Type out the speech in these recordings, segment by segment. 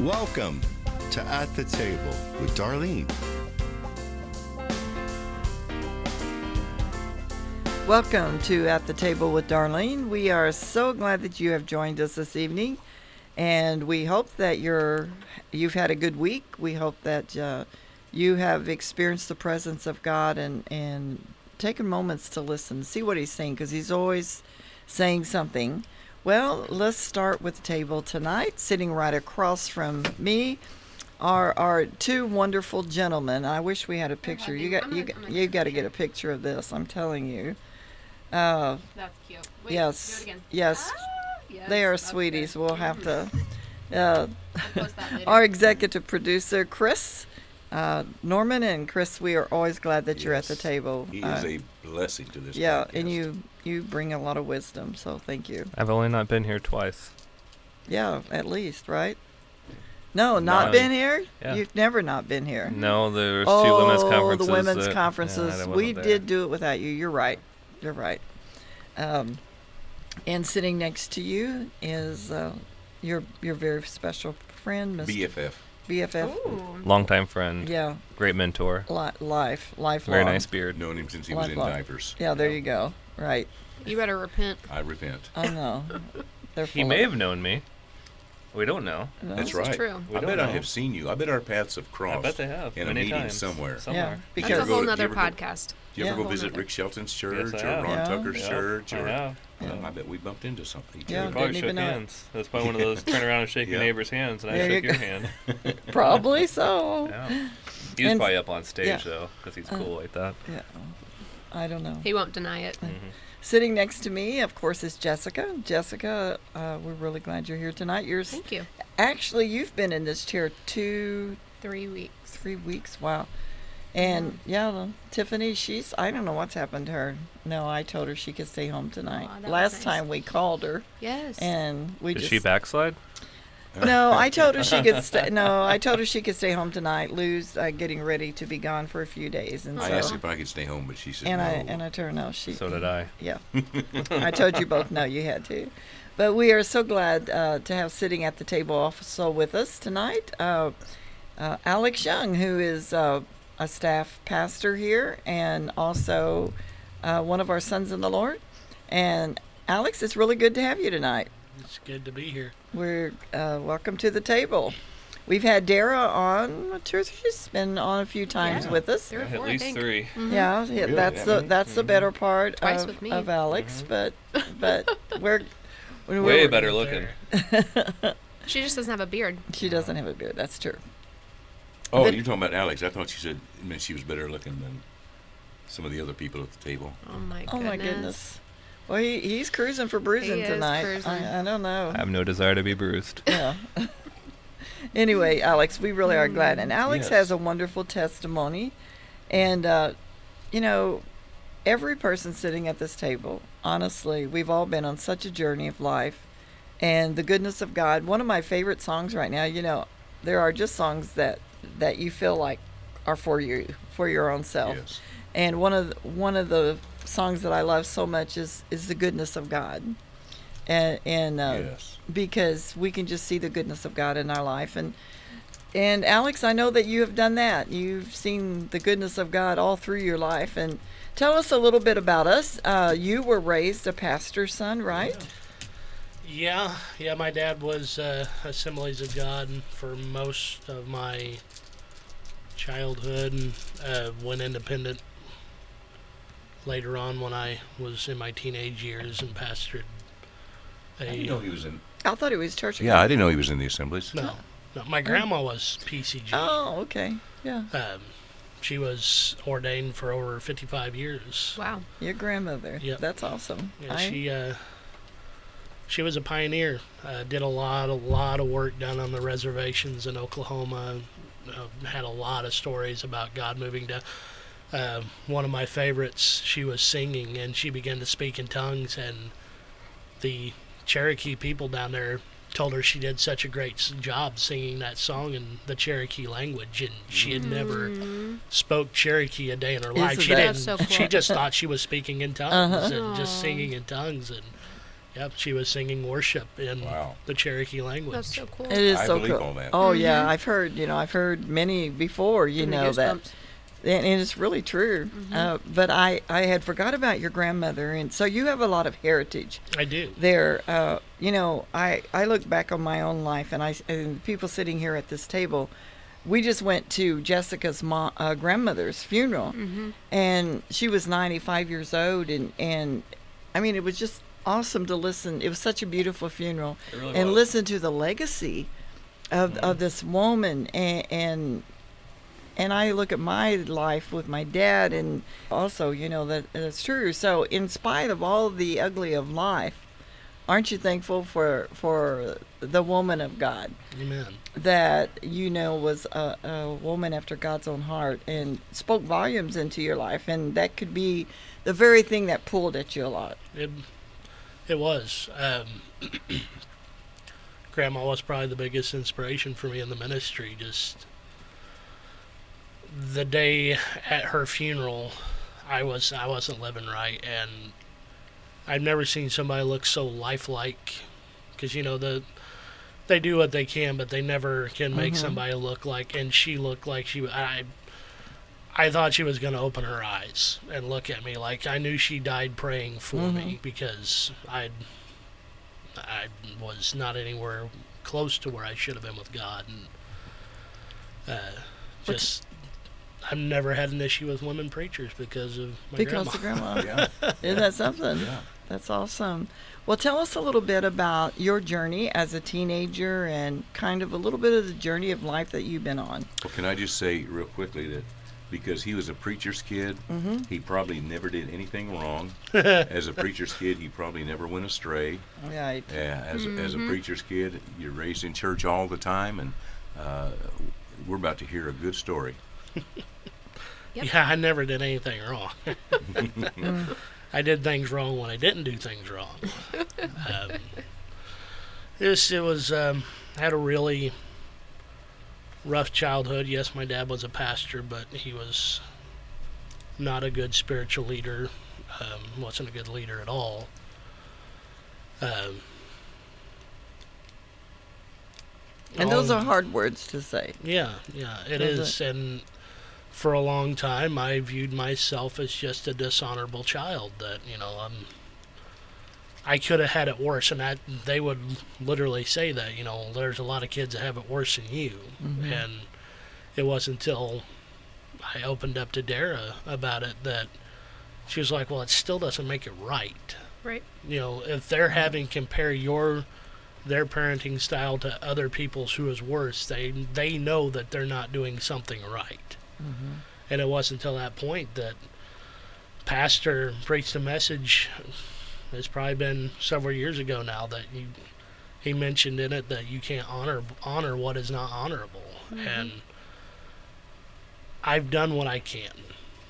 Welcome to At the Table with Darlene. Welcome to At the Table with Darlene. We are so glad that you have joined us this evening, and we hope that you're you've had a good week. We hope that uh, you have experienced the presence of God and and taken moments to listen, see what He's saying, because He's always saying something. Well, let's start with the table tonight. Sitting right across from me are our two wonderful gentlemen. I wish we had a picture. You got I'm you gonna- got, gonna you get a got to get a picture. picture of this. I'm telling you. Uh, That's cute. Wait, yes, Do it again. yes, Ah, yes, they are that's good. sweeties. We'll have to. Uh, I'll post that later. our executive producer, Chris uh, Norman, and Chris, we are always glad that you're at the table. He Uh, is a blessing to this. yeah, and you you bring a lot of wisdom, so thank you. I've only not been here twice. Yeah, at least, right? No, not No. been here. Yeah. You've never not been here. No, there's was oh, two women's conferences. the women's that- conferences. yeah, we there. did do it without you. You're right. You're right. Um, and sitting next to you is uh, your your very special friend, Mr. BFF. BFF. Ooh. Longtime friend, Yeah, great mentor, li- life, lifelong. very nice beard. Known him since he was in Lifelong. diapers. Yeah, there you go. Right. You better repent. I repent. I know. They're He full may of- have known me. We don't know. No? That's This is right. true. We I don't bet I know. have seen you. I bet our paths have crossed. I bet they have in a many meeting times somewhere. Somewhere. Yeah, Did because you That's a ever whole to- nother did you ever go- podcast. Did you Yeah. ever go visit Rick Shelton's church Yes, or have. Ron Yeah. Tucker's Yeah, church? I Or, have. Well, Yeah. I bet we bumped into something. each Yeah, We probably shook even know hands. That's probably one of those turn around and shake your neighbor's hands, and I There you shook your hand. Probably so. Yeah. He was And- probably up on stage yeah. though, because he's Uh, cool like that. Yeah. I don't know. He won't deny it. Mhm. Sitting next to me, of course, is Jessica. Jessica, uh, we're really glad you're here tonight. You're s- Thank you. actually you've been in this chair two, Three weeks. three weeks. Wow. And yeah, well, Tiffany, she's I don't know what's happened to her. No, I told her she could stay home tonight. Aw, that was Last nice. time we called her, Yes. and we Did just she backslide? no, I told her she could stay. No, I told her she could stay home tonight. Lou's uh, getting ready to be gone for a few days, and I so asked if I could stay home, but she said and no. I and I told her no. She So did I. Yeah, I told you both no, you had to. But we are so glad uh, to have sitting at the table also with us tonight, uh, uh, Alex Young, who is uh, a staff pastor here and also uh, one of our sons in the Lord. And Alex, it's really good to have you tonight. It's good to be here. We're uh, welcome to the table. We've had Dara on. two- She's been on a few times Yeah. with us. Three or At four, I least think. three. Mhm. Yeah, yeah, Really? that's Yeah. the that's the better part Twice of, with me. of Alex, Mhm. but but we're, we're Way we're- better looking. She just doesn't have a beard. She doesn't have a beard. That's true. Oh, but- you're talking about Alex. I thought you said it meant she was better looking than some of the other people at the table. Oh my Oh goodness. my goodness. Well, he, he's cruising for bruising He is tonight. cruising. I, I don't know. I have no desire to be bruised. yeah. anyway, Alex, we really are glad. And Alex Yes. has a wonderful testimony. And, uh, you know, every person sitting at this table, honestly, we've all been on such a journey of life and the goodness of God. One of my favorite songs right now, you know, there are just songs that, that you feel like are for you, for your own self. Yes. And one of the, one of the songs that I love so much is is the goodness of God, and and uh, yes. because we can just see the goodness of God in our life. And and Alex, I know that you have done that. You've seen the goodness of God all through your life. And tell us a little bit about us. Uh, you were raised a pastor's son, right? Yeah, yeah. My dad was uh, Assemblies of God for most of my childhood, and uh, went independent later on when I was in my teenage years and pastored. I A, didn't know he was in. I thought it was church. Yeah, I didn't know he was in the assemblies. no, no. My grandma was PCG. Oh, okay. Yeah, Um, she was ordained for over 55 years. Wow. your grandmother. Yep. That's awesome. Yeah, I- she uh, she was a pioneer. Uh, did a lot, a lot of work done on the reservations in Oklahoma. Uh, had a lot of stories about God moving down. Uh, one of my favorites, she was singing and she began to speak in tongues, and the Cherokee people down there told her she did such a great job singing that song in the Cherokee language, and she had never Mhm. spoke Cherokee a day in her life. Isn't She didn't. That's so She just thought she was speaking in tongues Uh-huh. and just singing in tongues, and Yep, she was singing worship in Wow. the Cherokee language. That's so cool. It is I so believe cool. all that. Oh yeah, I've heard. You know, I've heard many before. You know that, and and it's really true. Uh, but I I had forgot about your grandmother, and so you have a lot of heritage I do. there. Uh, you know, I I look back on my own life, and I and people sitting here at this table. We just went to Jessica's mom, uh, grandmother's funeral, Mm-hmm. and she was 95 years old, and and I mean it was just awesome to listen. It was such a beautiful funeral, really and was. listen to the legacy of mm-hmm. of this woman, and and and I look at my life with my dad, and also you know that that's true. So in spite of all the ugly of life, aren't you thankful for for the woman of God? Amen. that you know was a, a woman after God's own heart and spoke volumes into your life, and that could be the very thing that pulled at you a lot. It, it was. Um, Grandma was probably the biggest inspiration for me in the ministry. Just the day at her funeral, I was I wasn't living right, and I've never seen somebody look so lifelike. Because you know the they do what they can, but they never can make Mhm. somebody look like. And she looked like she. I I thought she was going to open her eyes and look at me like I knew she died praying for me because I I was not anywhere close to where I should have been with God and uh, But- just I've never had an issue with women preachers because of my because grandma. of grandma. Yeah. Isn't that something? Yeah. That's awesome. Well, tell us a little bit about your journey as a teenager and kind of a little bit of the journey of life that you've been on. Well, can I just say real quickly that because he was a preacher's kid, Mm-hmm. he probably never did anything wrong. as a preacher's kid, he probably never went astray. Right. Yeah, as, as a preacher's kid, you're raised in church all the time, and uh, we're about to hear a good story. Yep. Yeah, I never did anything wrong. I did things wrong when I didn't do things wrong. Um, this it was um, had a really rough childhood. Yes, my dad was a pastor, but he was not a good spiritual leader. Um, wasn't a good leader at all. Um, And those all- are hard words to say. yeah, yeah, it Those is. And for a long time, I viewed myself as just a dishonorable child. That you know, um, I could have had it worse, and that they would literally say that. You know, there's a lot of kids that have it worse than you, mm-hmm. and it wasn't until I opened up to Dara about it that she was like, "Well, it still doesn't make it right." Right. you know, if they're having compare your their parenting style to other people's who is worse, they they know that they're not doing something right. Mm-hmm. And it wasn't until that point that pastor preached a message. It's probably been several years ago now that you he mentioned in it that you can't honor honor what is not honorable, and I've done what I can.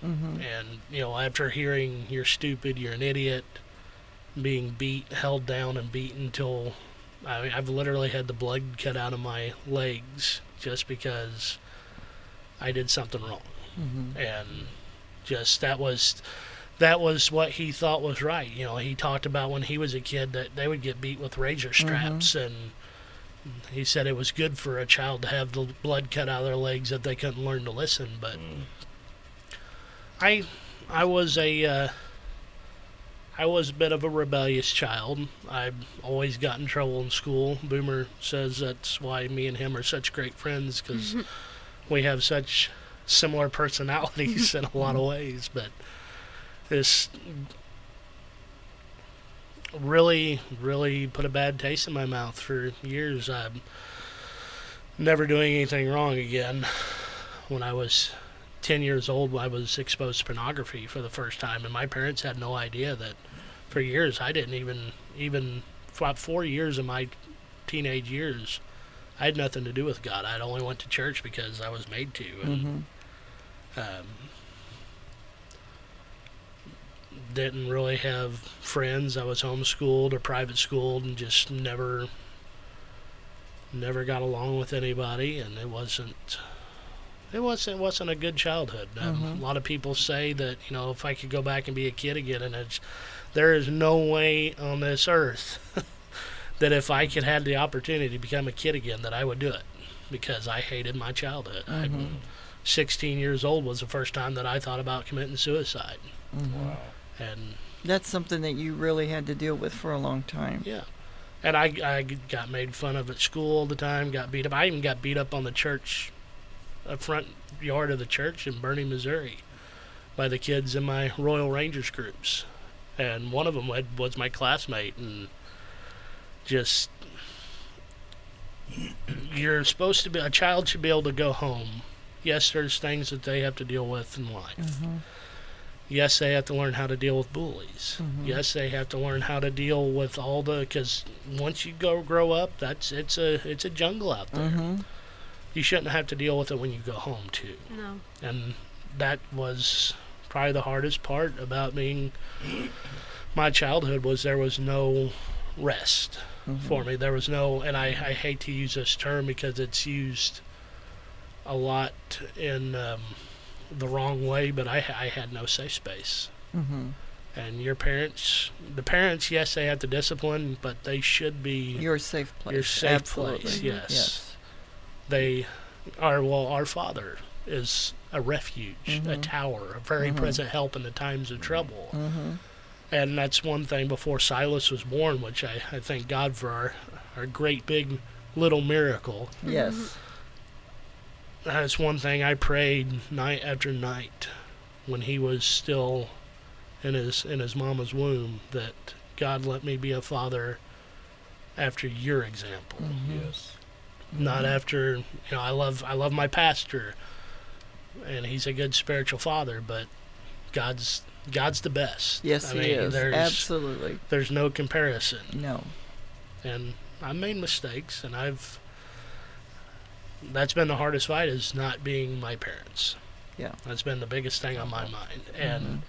Mm-hmm. And you know, after hearing you're stupid, you're an idiot, being beat, held down, and beaten until I mean, I've literally had the blood cut out of my legs just because I did something wrong, Mm-hmm. and just that was that was what he thought was right. You know, he talked about when he was a kid that they would get beat with razor mm-hmm. straps, and he said it was good for a child to have the blood cut out of their legs that they couldn't learn to listen. But mm. I, I was a, uh, I was a bit of a rebellious child. I always got in trouble in school. Boomer says that's why me and him are such great friends because mm-hmm. we have such similar personalities in a lot of mm-hmm. ways. But this really, really put a bad taste in my mouth for years. I'm never doing anything wrong again. When I was 10 years old, I was exposed to pornography for the first time, and my parents had no idea that for years I didn't even, even for about four years of my teenage years, I had nothing to do with God. I'd only went to church because I was made to. And, Mm-hmm. um, didn't really have friends. I was homeschooled or private schooled and just never never got along with anybody and it wasn't it wasn't it wasn't a good childhood. Um, Mhm. A lot of people say that you know if I could go back and be a kid again, and it's there is no way on this earth that if I could have the opportunity to become a kid again, that I would do it because I hated my childhood. I'm 16 years old was the first time that I thought about committing suicide, Wow. And That's something that you really had to deal with for a long time. yeah. And I, I got made fun of at school all the time, got beat up. I even got beat up on the church, a front yard of the church in Bernie, Missouri, by the kids in my Royal Rangers groups. And one of them had, was my classmate, and just. You're supposed to be. A child should be able to go home. Yes, there's things that they have to deal with in life. Mhm. Yes, they have to learn how to deal with bullies. Mhm. Yes, they have to learn how to deal with all the because once you go grow up, that's it's a it's a jungle out there. Mhm. You shouldn't have to deal with it when you go home too. No. And that was probably the hardest part about being my childhood was there was no rest for me. There was no, and I, I hate to use this term because it's used a lot in um, the wrong way, but I, I had no safe space. Mhm. And your parents, the parents, yes, they have to discipline, but they should be Your safe place. your safe Absolutely. place. Yes. Yes. They are, well, our Father is a refuge, a Mhm. tower, a very Mhm. present help in the times of trouble. Mhm. And that's one thing before Silas was born, which I, I thank God for our, our great big little miracle. Yes. That's one thing I prayed night after night when he was still in his in his mama's womb that God let me be a father after your example. Mhm. Yes. Not after you know, I love I love my pastor and he's a good spiritual father, but God's God's the best. Yes, I he mean, is. There's Absolutely. there's no comparison. No. and I made mistakes, and I've. That's been the hardest fight is not being my parents. Yeah. That's been the biggest thing on my mind. And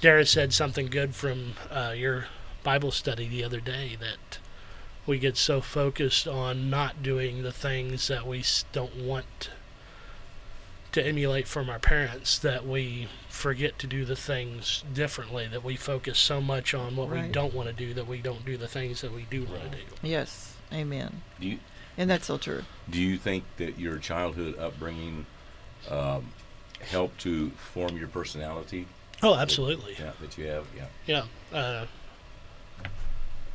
Dara said something good from uh, your Bible study the other day that we get so focused on not doing the things that we don't want to emulate from our parents that we forget to do the things differently that we focus so much on what we don't want to do that we don't do the things that we do want to do Yes. Amen. Do you And that's so true. do you think that your childhood upbringing um, helped to form your personality? oh absolutely Yeah, that you have. Yeah. yeah uh,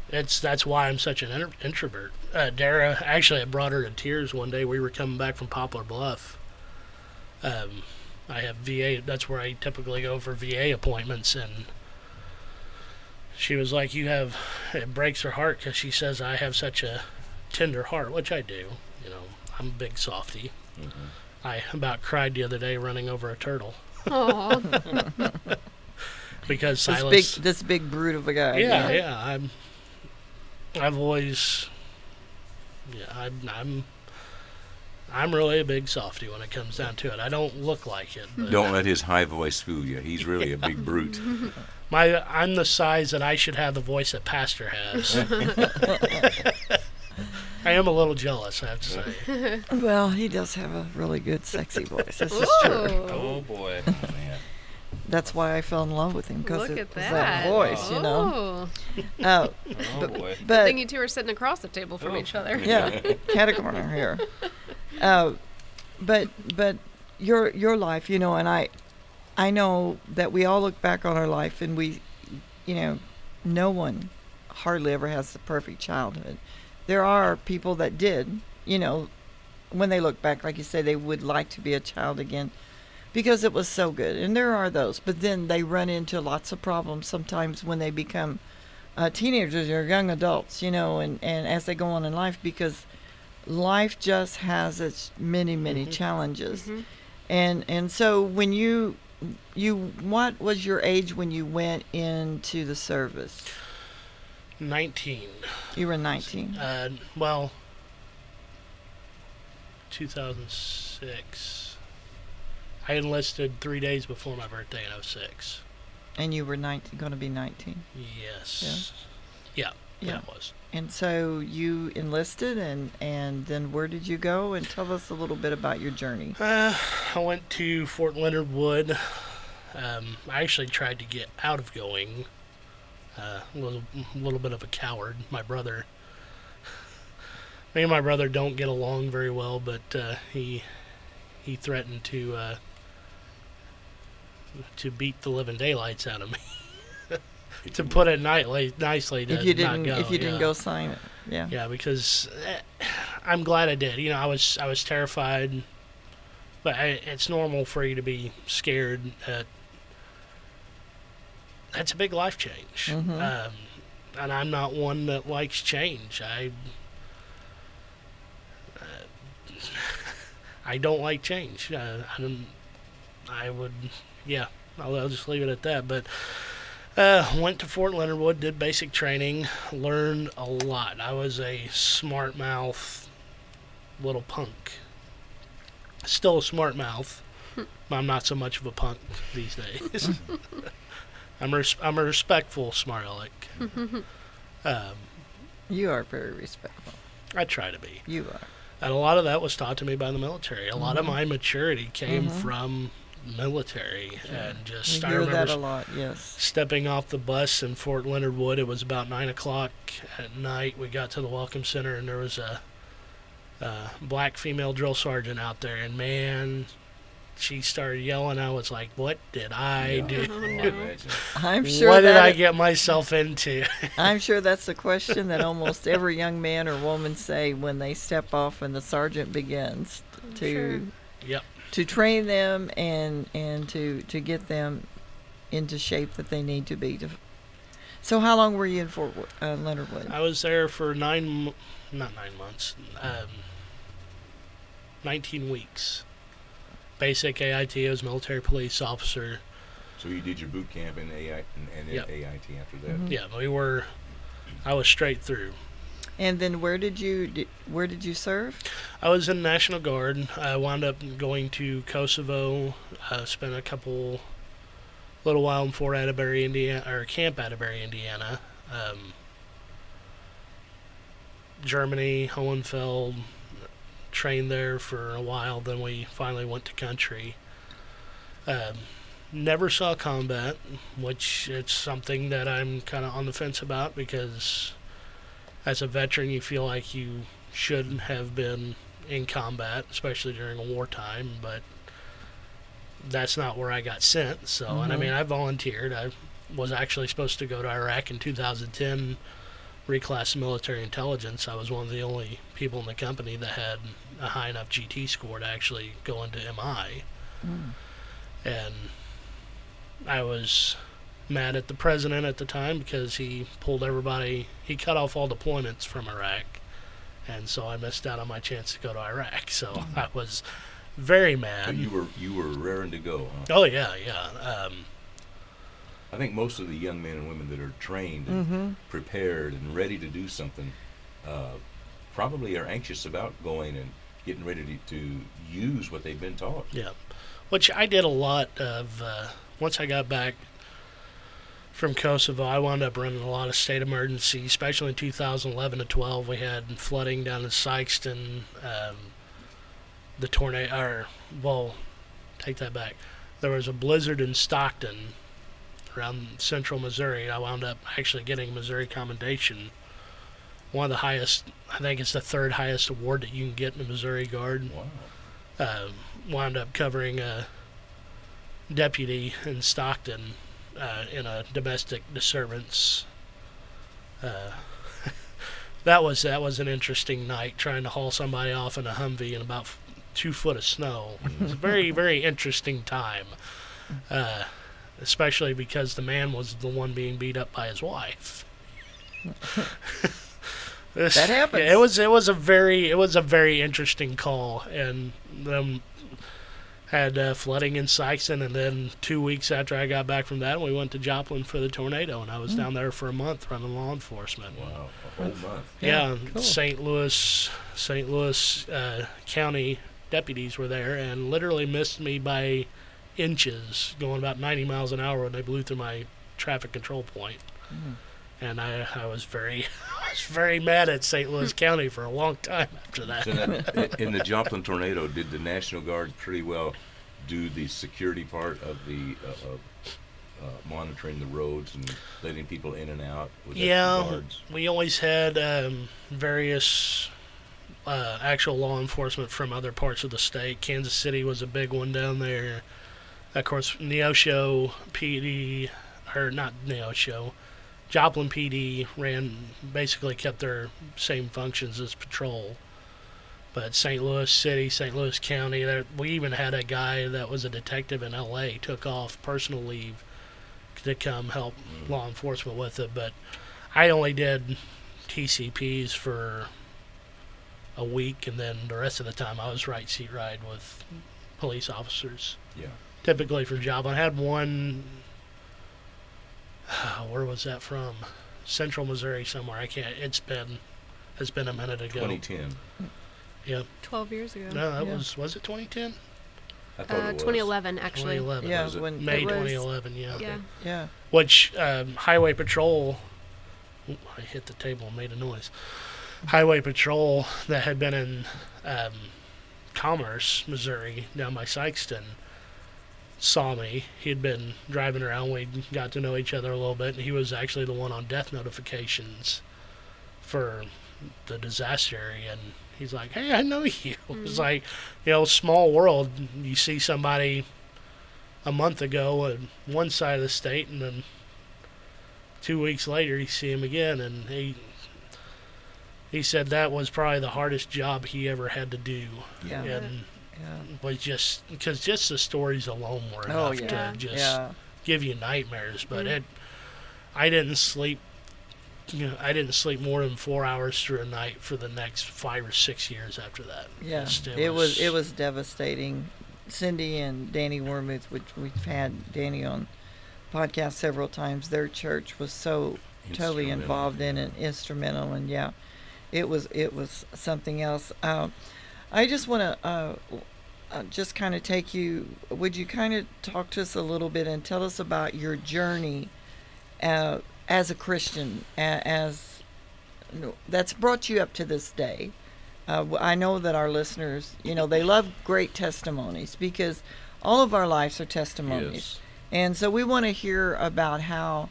it's that's why I'm such an inter- introvert. Uh, Dara actually, I brought her to tears one day. We were coming back from Poplar Bluff. Um, I have VA. That's where I typically go for VA appointments, and she was like, "You have." It breaks her heart because she says I have such a tender heart, which I do. You know, I'm a big softy. Mm-hmm. I about cried the other day running over a turtle Oh, because This Silas. big, this big brute of a guy. yeah, yeah. I'm. I've always. Yeah, I'm. I'm. I'm really a big softy when it comes down to it. I don't look like it. But Don't let his high voice fool you. He's really a big brute. My, I'm the size that I should have the voice that Pastor has. I am a little jealous, I have to say. Well, he does have a really good, sexy voice. This is true. Oh boy. Man. That's why I fell in love with him because Look it at was that. that voice, you know. Oh. Uh, Oh boy. Good but thing you two are sitting across the table from Oh. each other. yeah, cat corner here. Uh, but but your your life, you know, and I I know that we all look back on our life and we, you know, no one hardly ever has the perfect childhood. There are people that did, you know, when they look back, like you say, they would like to be a child again because it was so good. And there are those, but then they run into lots of problems sometimes when they become uh, teenagers or young adults, you know, and, and as they go on in life because life just has its many, many challenges. Mhm. And and so when you you what was your age when you went into the service? 19. You were 19. Uh, well, 2006. I enlisted three days before my birthday in 06. And you were 19 going to be 19. Yes. Yeah. Yeah. That was. And so you enlisted, and and then where did you go? And tell us a little bit about your journey. Uh, I went to Fort Leonard Wood. Um, I actually tried to get out of going. Uh, a little, a little bit of a coward. My brother. Me and my brother don't get along very well, but uh, he he threatened to uh, to beat the living daylights out of me. to put it nightly, nicely, to if you not didn't, go, if you didn't go sign it, yeah. Yeah, because eh, I'm glad I did. You know, I was I was terrified, but I, it's normal for you to be scared. At, that's a big life change, Mhm. um, and I'm not one that likes change. I uh, I don't like change. Uh, I don't. I would, yeah. I'll, I'll just leave it at that. But uh, went to Fort Leonard Wood, did basic training, learned a lot. I was a smart mouth little punk. Still a smart mouth. I'm not so much of a punk these days. I'm, res- I'm a respectful smart aleck. um, You are very respectful. I try to be. You are. And a lot of that was taught to me by the military. A lot of Mhm. my maturity came Mhm. from military and just I hear remember that a lot. Yes. stepping off the bus in Fort Leonard Wood. It was about nine o'clock at night. We got to the Welcome Center, and there was a, a black female drill sergeant out there. And man, she started yelling. I was like, "What did I Yeah. do? Oh, no. I'm sure what did I get myself into?" I'm sure that's the question that almost every young man or woman say when they step off and the sergeant begins to Sure. Yep. to train them and and to to get them into shape that they need to be. To, so how long were you in Fort uh, Leonard Wood? I was there for nine, not nine months, um, nineteen weeks. Basic AIT. I was military police officer. So you did your boot camp in AI and, and then Yep. AIT after that. Mhm. Yeah, we were. I was straight through. And then where did you di- where did you serve? I was in the National Guard. I wound up going to Kosovo. I spent a couple, little while in Fort Atterbury, Indiana, or Camp Atterbury, Indiana. Um, Germany, Hohenfels. Trained there for a while. Then we finally went to country. Um, never saw combat, which it's something that I'm kind of on the fence about because, as a veteran, you feel like you should have been in combat, especially during a wartime, but that's not where I got sent. So, and I Mhm. mean, I volunteered. I was actually supposed to go to Iraq in 2010, reclass military intelligence. I was one of the only people in the company that had a high enough GT score to actually go into MI. Mm. And I was mad at the president at the time because he pulled everybody, he cut off all deployments from Iraq. And so I missed out on my chance to go to Iraq. So I was very So mad. you were you were raring to go. Huh? oh, yeah, yeah. Um, I think most of the young men and women that are trained and Mm-hmm. prepared and ready to do something uh, probably are anxious about going and getting ready to, to use what they've been taught. Yeah, which I did a lot of. Uh, once I got back from Kosovo, I wound up running a lot of state emergencies, especially in 2011 to 12. We had flooding down in Sikeston, um, the tornado, or well, take that back. There was a blizzard in Stockton, around central Missouri. I wound up actually getting a Missouri commendation. One of the highest, I think it's the third highest award that you can get in the Missouri Guard Wow. uh, wound up covering a deputy in Stockton uh, in a domestic disturbance. Uh, that was that was an interesting night trying to haul somebody off in a Humvee in about f- two foot of snow. It was a very very interesting time, uh, especially because the man was the one being beat up by his wife. This- That happened. yeah, it was it was a very it was a very interesting call, and them had uh, flooding in Sikeston, and then two weeks after I got back from that, we went to Joplin for the tornado, and I was down there for a month running law enforcement. Wow. A whole month. Yeah, cool. St. Louis, St. Louis uh, County deputies were there and literally missed me by inches, going about 90 miles an hour when they blew through my traffic control point. Mm. And I, I was very, I was very mad at St. Louis County for a long time after that. So that, in the Joplin tornado, did the National Guard pretty well do the security part of the uh, of, uh, monitoring the roads and letting people in and out? Was yeah, we always had um, various uh, actual law enforcement from other parts of the state. Kansas City was a big one down there. Of course, Neosho PD, or not Neosho, Joplin PD ran basically kept their same functions as patrol. But St. Louis City, St. Louis County, there, we even had a guy that was a detective in L.A. took off personal leave to come help mm. law enforcement with it. But I only did TCPs for a week, and then the rest of the time I was right seat ride with police officers. Yeah. Typically for Joplin. I had one. Where was that from? Central Missouri somewhere. I can't. It's been. It's been a minute ago. 2010. Yeah. 12 years ago. No, that Yeah. was. Was it 2010? I thought Uh, it was. 2011, actually. 2011. Yeah, Was it? when May It was- 2011. Yeah. Yeah. yeah, which um, Highway Patrol, Ooh, I hit the table and made a noise. Highway Patrol that had been in um, Commerce, Missouri, down by Sikeston, saw me. He'd been driving around. We got to know each other a little bit, and he was actually the one on death notifications for the disaster area. And he's like, "Hey, I know you." It's mm-hmm. like, you know, small world. You see somebody a month ago on one side of the state, and then two weeks later you see him again, and he he said that was probably the hardest job he ever had to do, yeah, and yeah. was just because just the stories alone were Oh, enough yeah. to just yeah. give you nightmares. But Mhm. it, I didn't sleep. You know, I didn't sleep more than four hours through a night for the next five or six years after that. Yeah, Just- it was it was devastating. Cindy and Danny Wormuth, which we've had Danny on podcast several times. Their church was so totally involved in yeah. it, instrumental, and yeah, it was it was something else. Um, I just want to uh, uh, just kind of take you. Would you kind of talk to us a little bit and tell us about your journey uh, as a Christian, as no, that's brought you up to this day? Uh, I know that our listeners, you know, they love great testimonies because all of our lives are testimonies. Yes. And so we want to hear about how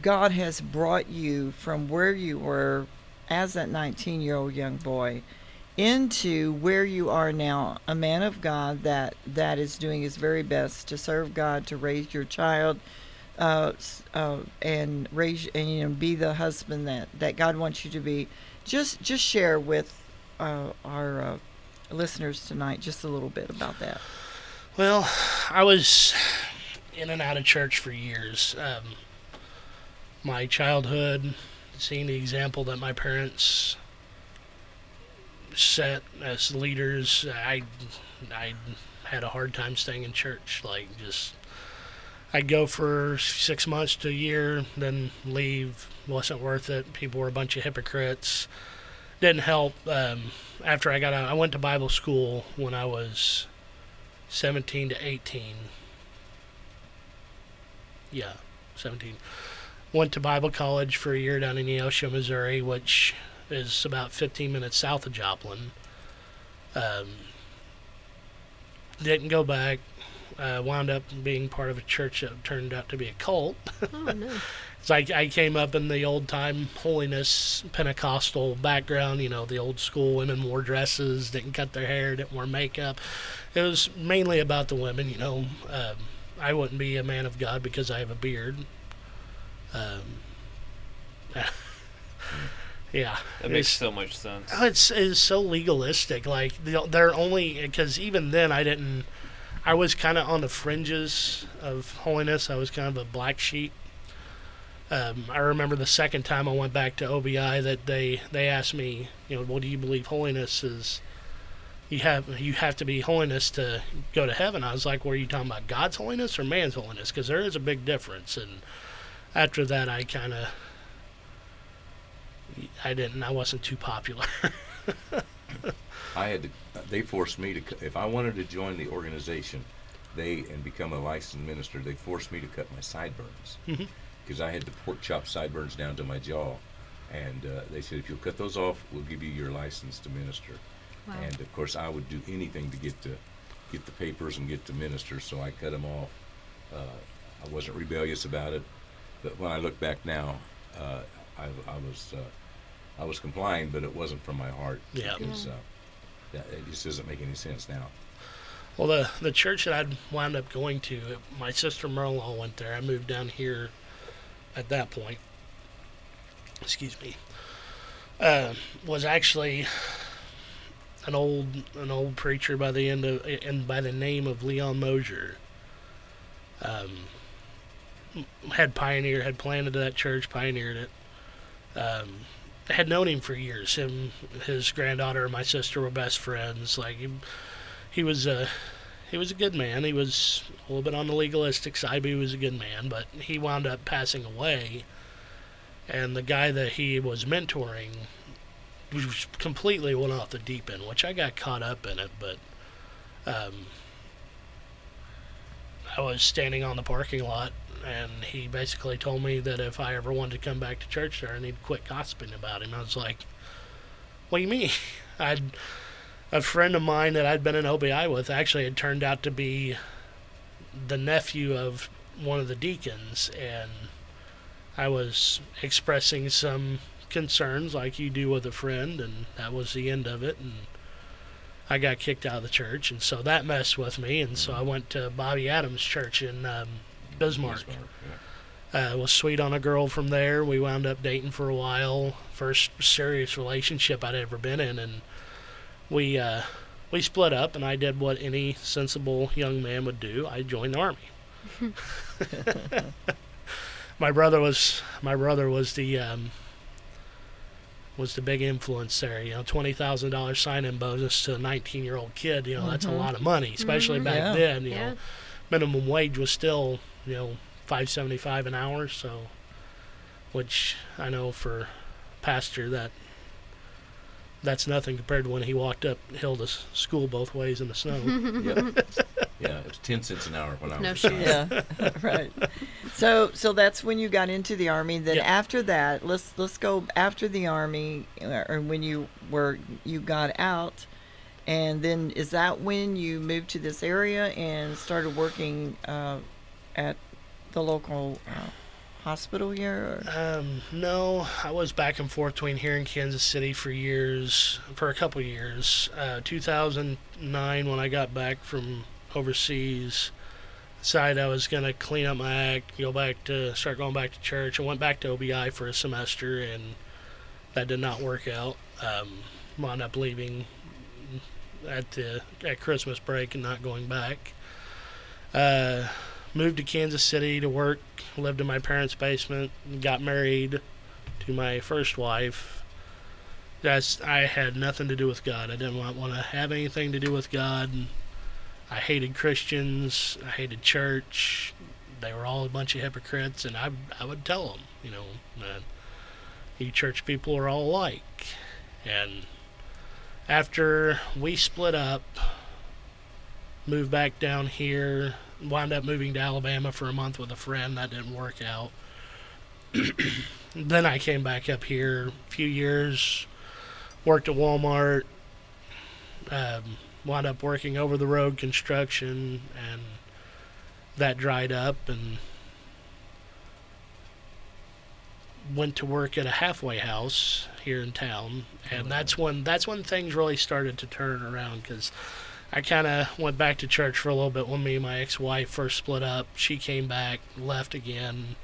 God has brought you from where you were as that 19 year old young boy into where you are now, a man of God that, that is doing his very best to serve God, to raise your child, uh, uh, and raise and you know be the husband that, that God wants you to be. Just just share with uh, our uh, listeners tonight just a little bit about that. Well, I was in and out of church for years. Um, my childhood, seeing the example that my parents set as leaders, I, I had a hard time staying in church. Like, just, I'd go for six months to a year, then leave. Wasn't worth it. People were a bunch of hypocrites. Didn't help. Um, after I got out, I went to Bible school when I was 17 to 18. Yeah, 17. Went to Bible college for a year down in Neosho, Missouri, which is about 15 minutes south of Joplin. Um, didn't go back. Uh, wound up being part of a church that turned out to be a cult. Oh, no. It's like I came up in the old time holiness Pentecostal background, you know, the old school women wore dresses, didn't cut their hair, didn't wear makeup. It was mainly about the women, you know. Um, I wouldn't be a man of God because I have a beard. Um, yeah. That makes so much sense. Oh, it's it's so legalistic. Like the- they're only because even then I didn't. I was kind of on the fringes of holiness. I was kind of a black sheep. Um, I remember the second time I went back to OBI that they they asked me, you know, what do you believe holiness is? You have you have to be holiness to go to heaven. I was like, were you talking about God's holiness or man's holiness? Because there is a big difference. And after that, I kind of I didn't. I wasn't too popular. I had to. They forced me to. If I wanted to join the organization, they and become a licensed minister, they forced me to cut my sideburns Mhm. because I had the pork chop sideburns down to my jaw, And uh, they said, if you'll cut those off, we'll give you your license to minister. Wow. And of course, I would do anything to get to get the papers and get to minister, so I cut them off. Uh, I wasn't rebellious about it, but when I look back now, uh, I, I was uh, I was complying, but it wasn't from my heart. Yeah. Because Yeah. uh, that, it just doesn't make any sense now. Well, the the church that I'd wound up going to, my sister Merle went there. I moved down here at that point. Excuse me. Uh, was actually an old an old preacher by the end of and by the name of Leon Mosier. Um, had pioneered, had planted that church, pioneered it. Um, had known him for years. Him, his granddaughter, and my sister were best friends. Like he, he was a he was a good man. He was a little bit on the legalistic side, but he was a good man. But he wound up passing away, and the guy that he was mentoring was completely went off the deep end, which I got caught up in it. But um, I was standing on the parking lot, and he basically told me that if I ever wanted to come back to church there, I need to quit gossiping about him. I was like, "What do you mean?" I'd a friend of mine that I'd been in OBI with actually had turned out to be the nephew of one of the deacons, and I was expressing some concerns like you do with a friend, and that was the end of it. And I got kicked out of the church, and so that messed with me. And so I went to Bobby Adams Church in um, Bismarck. yeah. Uh, was sweet on a girl from there. We wound up dating for a while. First serious relationship I'd ever been in, and we uh, we split up. And I did what any sensible young man would do. I joined the army. my brother was my brother was the um, was the big influence there. You know, twenty thousand dollars sign-in bonus to a nineteen-year-old kid. You know, that's a lot of money, especially Mhm. back Yeah. then. You Yeah. know, minimum wage was still you know five seventy five an hour. So, which I know for pastor that that's nothing compared to when he walked uphill to school both ways in the snow. Yep. yeah, it was ten cents an hour when I was. No a shit. yeah, right. So, so that's when you got into the army. Then Yeah. after that, let's let's go after the army, uh, or when you were you got out, and then is that when you moved to this area and started working uh, at the local uh, hospital here? Um, no, I was back and forth between here and Kansas City for years, for a couple years. Uh, 2009, when I got back from overseas, decided I was gonna clean up my act, go back to start going back to church. I went back to OBI for a semester, and that did not work out. Um, wound up leaving at the at Christmas break and not going back. Uh, moved to Kansas City to work lived in my parents' basement, got married to my first wife. That's I had nothing to do with God. I didn't want, want to have anything to do with God. I hated Christians. I hated church. They were all a bunch of hypocrites, and I I would tell them, you know, that you church people are all alike. And after we split up, moved back down here, wound up moving to Alabama for a month with a friend. That didn't work out. then I came back up here a few years, worked at Walmart, um, wound up working over the road construction, and that dried up, and went to work at a halfway house here in town, and that's when that's when things really started to turn around because. I kind of went back to church for a little bit when me and my ex-wife first split up. She came back, left again.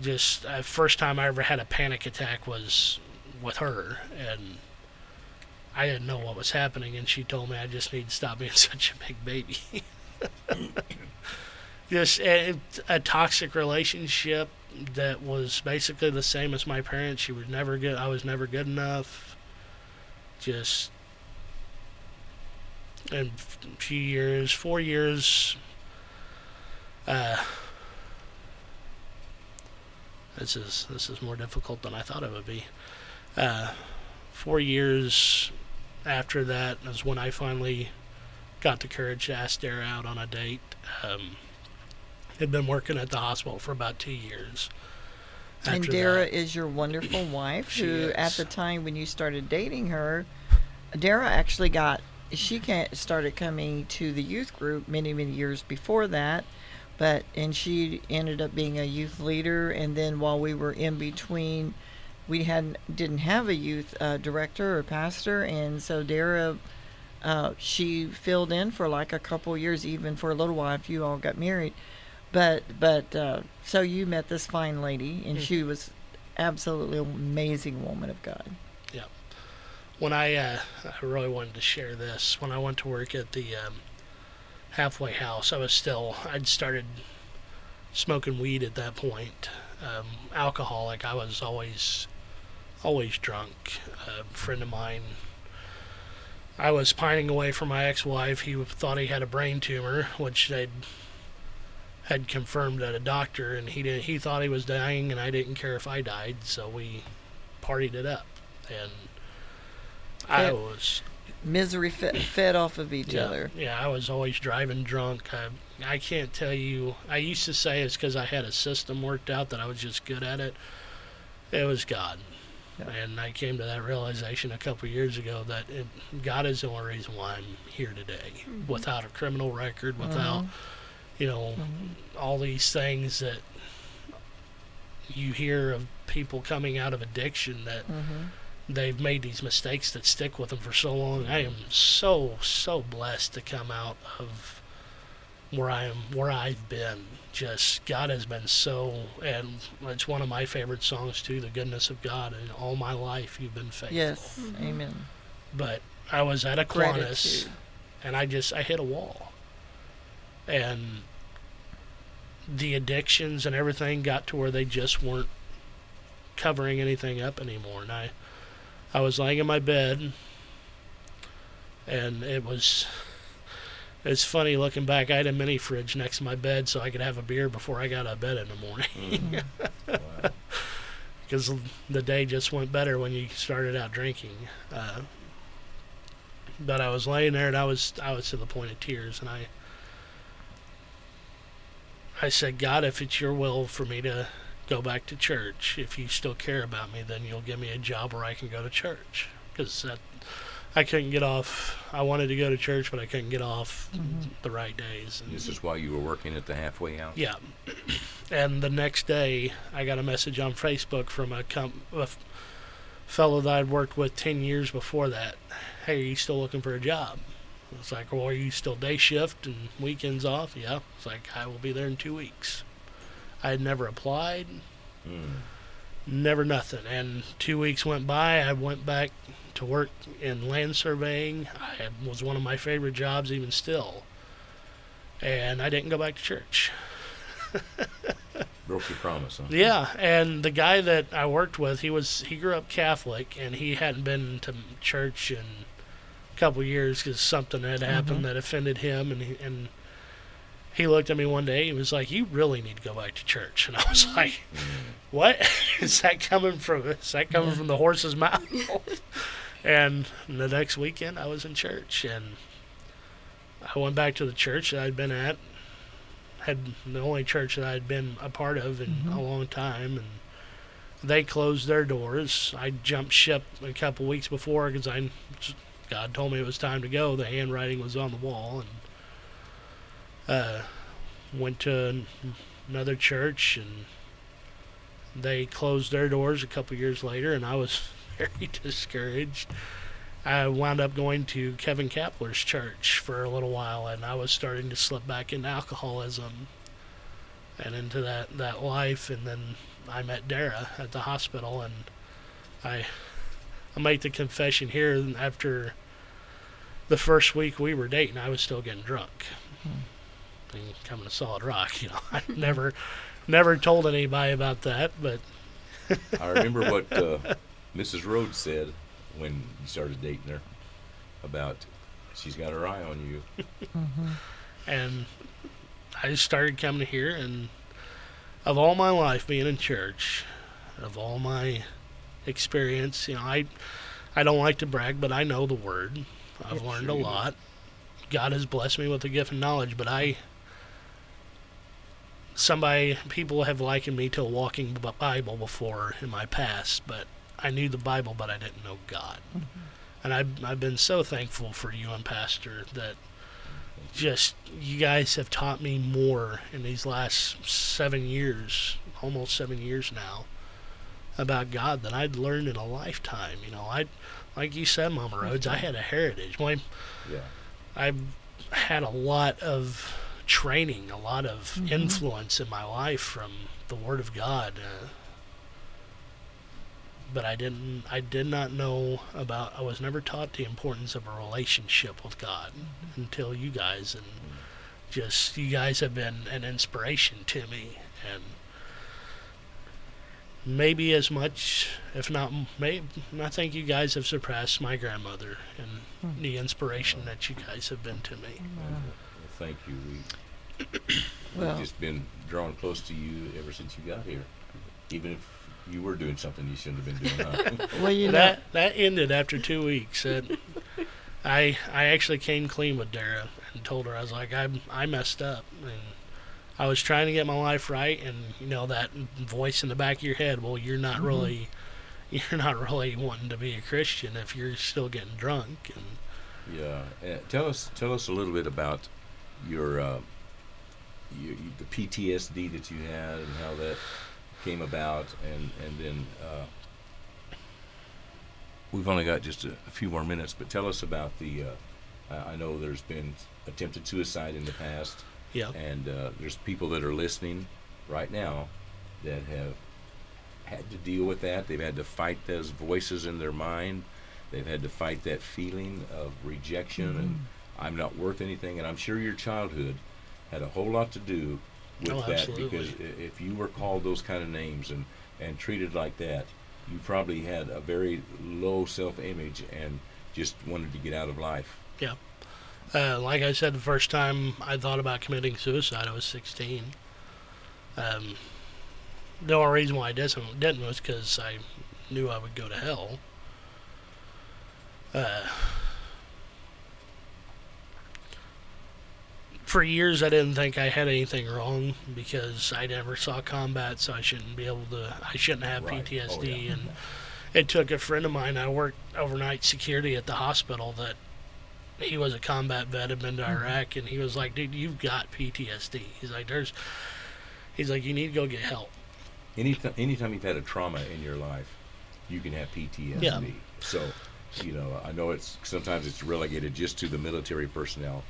Just uh, first time I ever had a panic attack was with her, and I didn't know what was happening. And she told me I just need to stop being such a big baby. just a, a toxic relationship that was basically the same as my parents. She was never good. I was never good enough. Just a few years, four years. Uh, this is this is more difficult than I thought it would be. Uh, four years after that is when I finally got the courage to ask Dara out on a date. Um, had been working at the hospital for about two years. and Dara that. is your wonderful wife, who at the time when you started dating her, Dara actually got she started coming to the youth group many many years before that, but and she ended up being a youth leader. And then while we were in between, we had didn't have a youth uh, director or pastor, and so Dara. Uh, she filled in for like a couple years, even for a little while if you all got married. But but uh, so you met this fine lady, and she was absolutely an amazing woman of God. When I uh, I really wanted to share this. When I went to work at the um, halfway house, I was still I'd started smoking weed at that point. Um, alcoholic. I was always always drunk. A friend of mine. I was pining away from my ex-wife. He thought he had a brain tumor, which they'd had confirmed at a doctor, and he didn't. He thought he was dying, and I didn't care if I died. So we partied it up, and I was Misery fed, fed off of each yeah, other. Yeah, I was always driving drunk. I, I can't tell you. I used to say it's because I had a system worked out that I was just good at it. It was God. Yeah. And I came to that realization a couple years ago that it, God is the only reason why I'm here today. Without a criminal record, without, Mhm. you know, all these things that you hear of people coming out of addiction that hmm they've made these mistakes that stick with them for so long. I am so so blessed to come out of where I am, where I've been. Just God has been so, and it's one of my favorite songs too. The goodness of God, and all my life you've been faithful. Yes, mm-hmm. Amen. But I was at Aquinas, and I just I hit a wall, and the addictions and everything got to where they just weren't covering anything up anymore. And I, I was laying in my bed, and it was. It's funny looking back. I had a mini fridge next to my bed so I could have a beer before I got out of bed in the morning. Wow. because the day just went better when you started out drinking. Uh, but I was laying there and I was I was to the point of tears, and I I said, God, if it's your will for me to go back to church, if you still care about me, then you'll give me a job where I can go to church because that. I couldn't get off. I wanted to go to church, but I couldn't get off mm-hmm. the right days. And This is why you were working at the halfway house. yeah. And the next day, I got a message on Facebook from a, com- a f- fellow that I'd worked with 10 years before that. Hey, are you still looking for a job? It's like, well, are you still day shift and weekends off? Yeah. It's like, I will be there in two weeks. I had never applied, Mm. never nothing. And two weeks went by. I went back to work in land surveying. I had, was one of my favorite jobs, even still. And I didn't go back to church. Broke your promise, huh? Yeah, and the guy that I worked with, he was he grew up Catholic, and he hadn't been to church in a couple years because something had happened that offended him, and he, and he looked at me one day. He was like, "You really need to go back to church," and I was like, "What is that coming from? Is that coming from the horse's mouth?" and the next weekend, I was in church, and I went back to the church that I'd been at had the only church that I'd been a part of in mm-hmm. a long time, and they closed their doors. I jumped ship a couple weeks before because I God told me it was time to go. The handwriting was on the wall, and uh, went to an- another church, and they closed their doors a couple years later, and I was very discouraged. I wound up going to Kevin Kapler's church for a little while, and I was starting to slip back into alcoholism and into that, that life. And then I met Dara at the hospital, and I I make the confession here. After the first week we were dating, I was still getting drunk. And coming to solid rock, you know. I never never told anybody about that, but I remember what uh, Mrs. Rhodes said when you started dating her about she's got her eye on you. and I just started coming here and of all my life being in church, of all my experience, you know, I I don't like to brag, but I know the word. I've Yeah, learned sure a lot. God has blessed me with the gift of knowledge, but I somebody people have likened me to a walking Bible before in my past, but I knew the Bible, but I didn't know God. Mm-hmm. And I've I've been so thankful for you and Pastor that just you guys have taught me more in these last seven years, almost seven years now, about God than I'd learned in a lifetime. You know, I like you said, Mama Rhodes, I mm-hmm. had a heritage. My Yeah. I've had a lot of training, a lot of Mm-hmm. influence in my life from the Word of God. Uh, but I didn't. I did not know about. I was never taught the importance of a relationship with God Mm-hmm. until you guys, and just you guys have been an inspiration to me, and maybe as much, if not, maybe I think you guys have surpassed my grandmother and Hmm. the inspiration that you guys have been to me. Thank you. We, Well, We've just been drawn close to you ever since you got here. Even if you were doing something you shouldn't have been doing, huh? well, you know, that that ended after two weeks. And I I actually came clean with Dara and told her I was like I I messed up and I was trying to get my life right and you know that voice in the back of your head. Well, you're not really you're not really wanting to be a Christian if you're still getting drunk and yeah. Uh, tell us, tell us a little bit about your, uh, your, the PTSD that you had and how that came about, and and then uh, we've only got just a, a few more minutes, but tell us about the. Uh, I know there's been attempted suicide in the past. yeah. and uh, there's people that are listening right now that have had to deal with that. They've had to fight those voices in their mind. They've had to fight that feeling of rejection and I'm not worth anything. And I'm sure your childhood had a whole lot to do with Oh, that absolutely. because if you were called those kind of names and and treated like that, you probably had a very low self-image and just wanted to get out of life. Yeah. Uh, like I said, the first time I thought about committing suicide, I was 16. Um, the only reason why I didn't, didn't was because I knew I would go to hell. Uh, for years, I didn't think I had anything wrong because I never saw combat, so I shouldn't be able to. I shouldn't have Right. Oh, PTSD, yeah. and it took a friend of mine. I worked overnight security at the hospital that he was a combat vet, had been to mm-hmm. Iraq, and he was like, "Dude, you've got PTSD." He's like, "There's," he's like, "You need to go get help." Anytime, anytime you've had a trauma in your life, you can have PTSD. Yeah. So, you know, I know it's sometimes it's relegated just to the military personnel,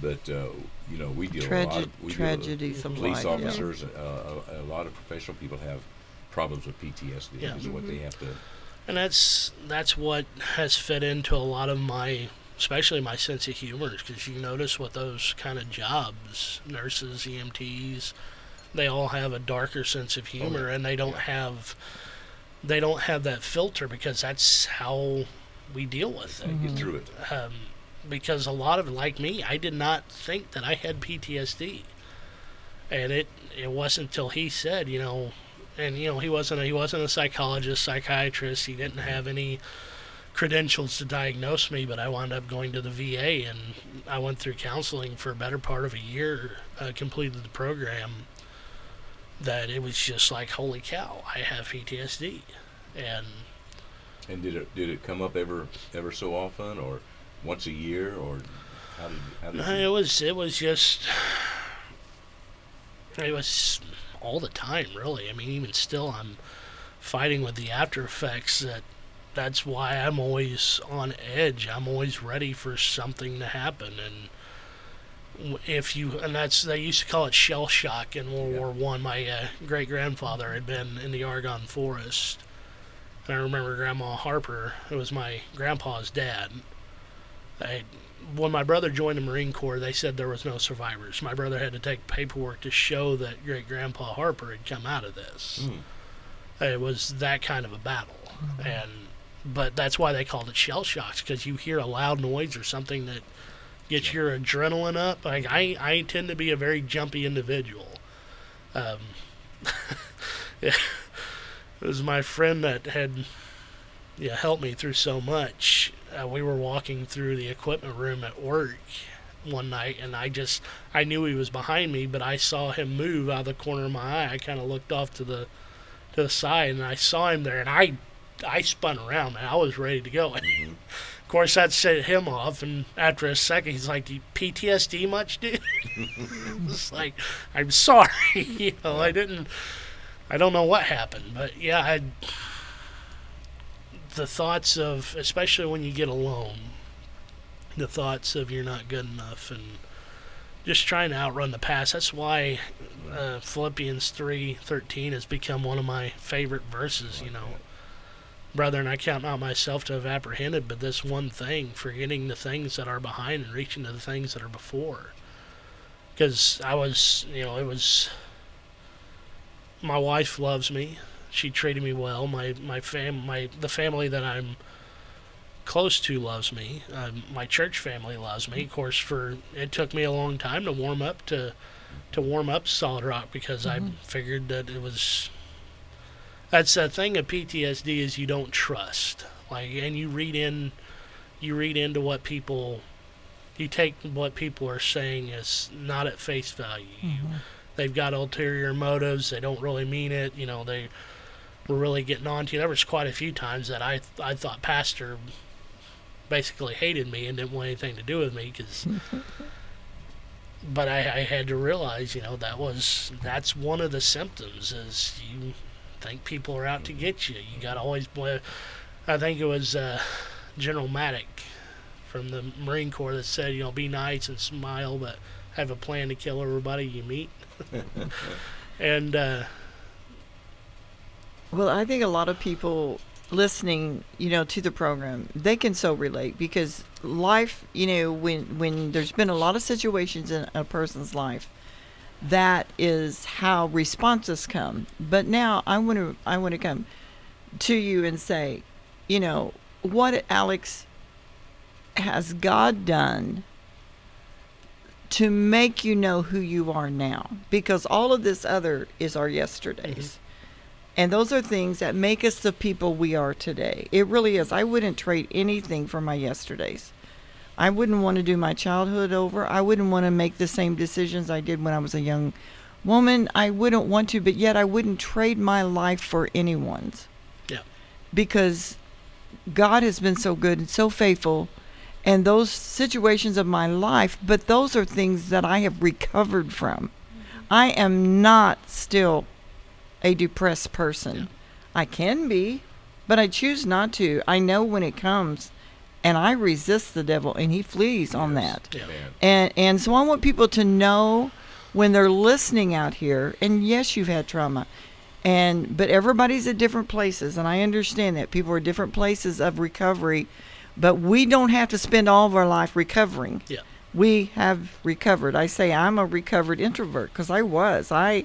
but uh, you know, we deal with a lot of we deal with tragedies police life. yeah. officers. Uh, a, a lot of professional people have problems with PTSD. Yeah. Is what they have to. and that's that's what has fit into a lot of my especially my sense of humor because you notice what those kind of jobs nurses emts they all have a darker sense of humor and they don't have they don't have that filter because that's how we deal with it They Get through it. um, because a lot of like me, I did not think that I had PTSD, and it it wasn't until he said, you know, and you know he wasn't a, he wasn't a psychologist, psychiatrist. He didn't have any credentials to diagnose me, but I wound up going to the VA and I went through counseling for a better part of a year, uh, completed the program. That it was just like, holy cow, I have PTSD, and And did it did it come up ever ever so often, or once a year, or how did how did No, you, it was it was just it was all the time really. I mean even still I'm fighting with the after effects that that's why I'm always on edge. I'm always ready for something to happen and if you and that's they used to call it shell shock in World Yeah. War One. My uh, great grandfather had been in the Argonne Forest, and I remember Grandma Harper, who was my grandpa's dad. I, when my brother joined the Marine Corps, they said there was no survivors. My brother had to take paperwork to show that great grandpa Harper had come out of this. Hmm. It was that kind of a battle, and but that's why they called it shell shocks because you hear a loud noise or something that gets your adrenaline up. Like I, I tend to be a very jumpy individual. Um, it was my friend that had yeah helped me through so much. Uh, we were walking through the equipment room at work, one night, and I just I knew he was behind me, but I saw him move out of the corner of my eye. I kind of looked off to the to the side, and I saw him there, and I I spun around, and I was ready to go. of course, that set him off, and after a second, he's like, "Do you PTSD much, dude?" it's like, "I'm sorry, you know, I didn't." I don't know what happened, but yeah, I, the thoughts of, especially when you get alone, the thoughts of you're not good enough and just trying to outrun the past. That's why uh, Philippians three thirteen has become one of my favorite verses. You know, brethren, I count not myself to have apprehended, but this one thing, forgetting the things that are behind and reaching to the things that are before. Because I was, you know, it was. My wife loves me. She treated me well. My my fam my the family that I'm close to loves me. Um, my church family loves me. Of course, for it took me a long time to warm up to to warm up Solid Rock because I figured that it was. That's the thing of PTSD is you don't trust like, and you read in, you read into what people, you take what people are saying as not at face value. You, they've got ulterior motives. They don't really mean it. You know they were really getting on to you. There was quite a few times that I I thought Pastor basically hated me and didn't want anything to do with me because. but I, I had to realize, you know, that was that's one of the symptoms is you think people are out to get you. You got to always. bl- I think it was uh, General Maddock from the Marine Corps that said, you know, be nice and smile, but have a plan to kill everybody you meet. and uh, Well, I think a lot of people listening, you know, to the program, they can so relate because life, you know, when when there's been a lot of situations in a person's life, that is how responses come. But now I want to I want to come to you and say, you know, what Alex has God done to make you know who you are now? Because all of this other is our yesterdays. Mm-hmm. And those are things that make us the people we are today. It really is. I wouldn't trade anything for my yesterdays. I wouldn't want to do my childhood over. I wouldn't want to make the same decisions I did when I was a young woman. I wouldn't want to, but yet I wouldn't trade my life for anyone's. Yeah. Because God has been so good and so faithful and those situations of my life, but those are things that I have recovered from. I am not still a depressed person. Yeah. I can be, but I choose not to. I know when it comes and I resist the devil and he flees on that. Yeah. And and so I want people to know when they're listening out here, and yes, you've had trauma. And but everybody's at different places and I understand that people are different places of recovery, but we don't have to spend all of our life recovering. Yeah. We have recovered. I say I'm a recovered introvert because I was. I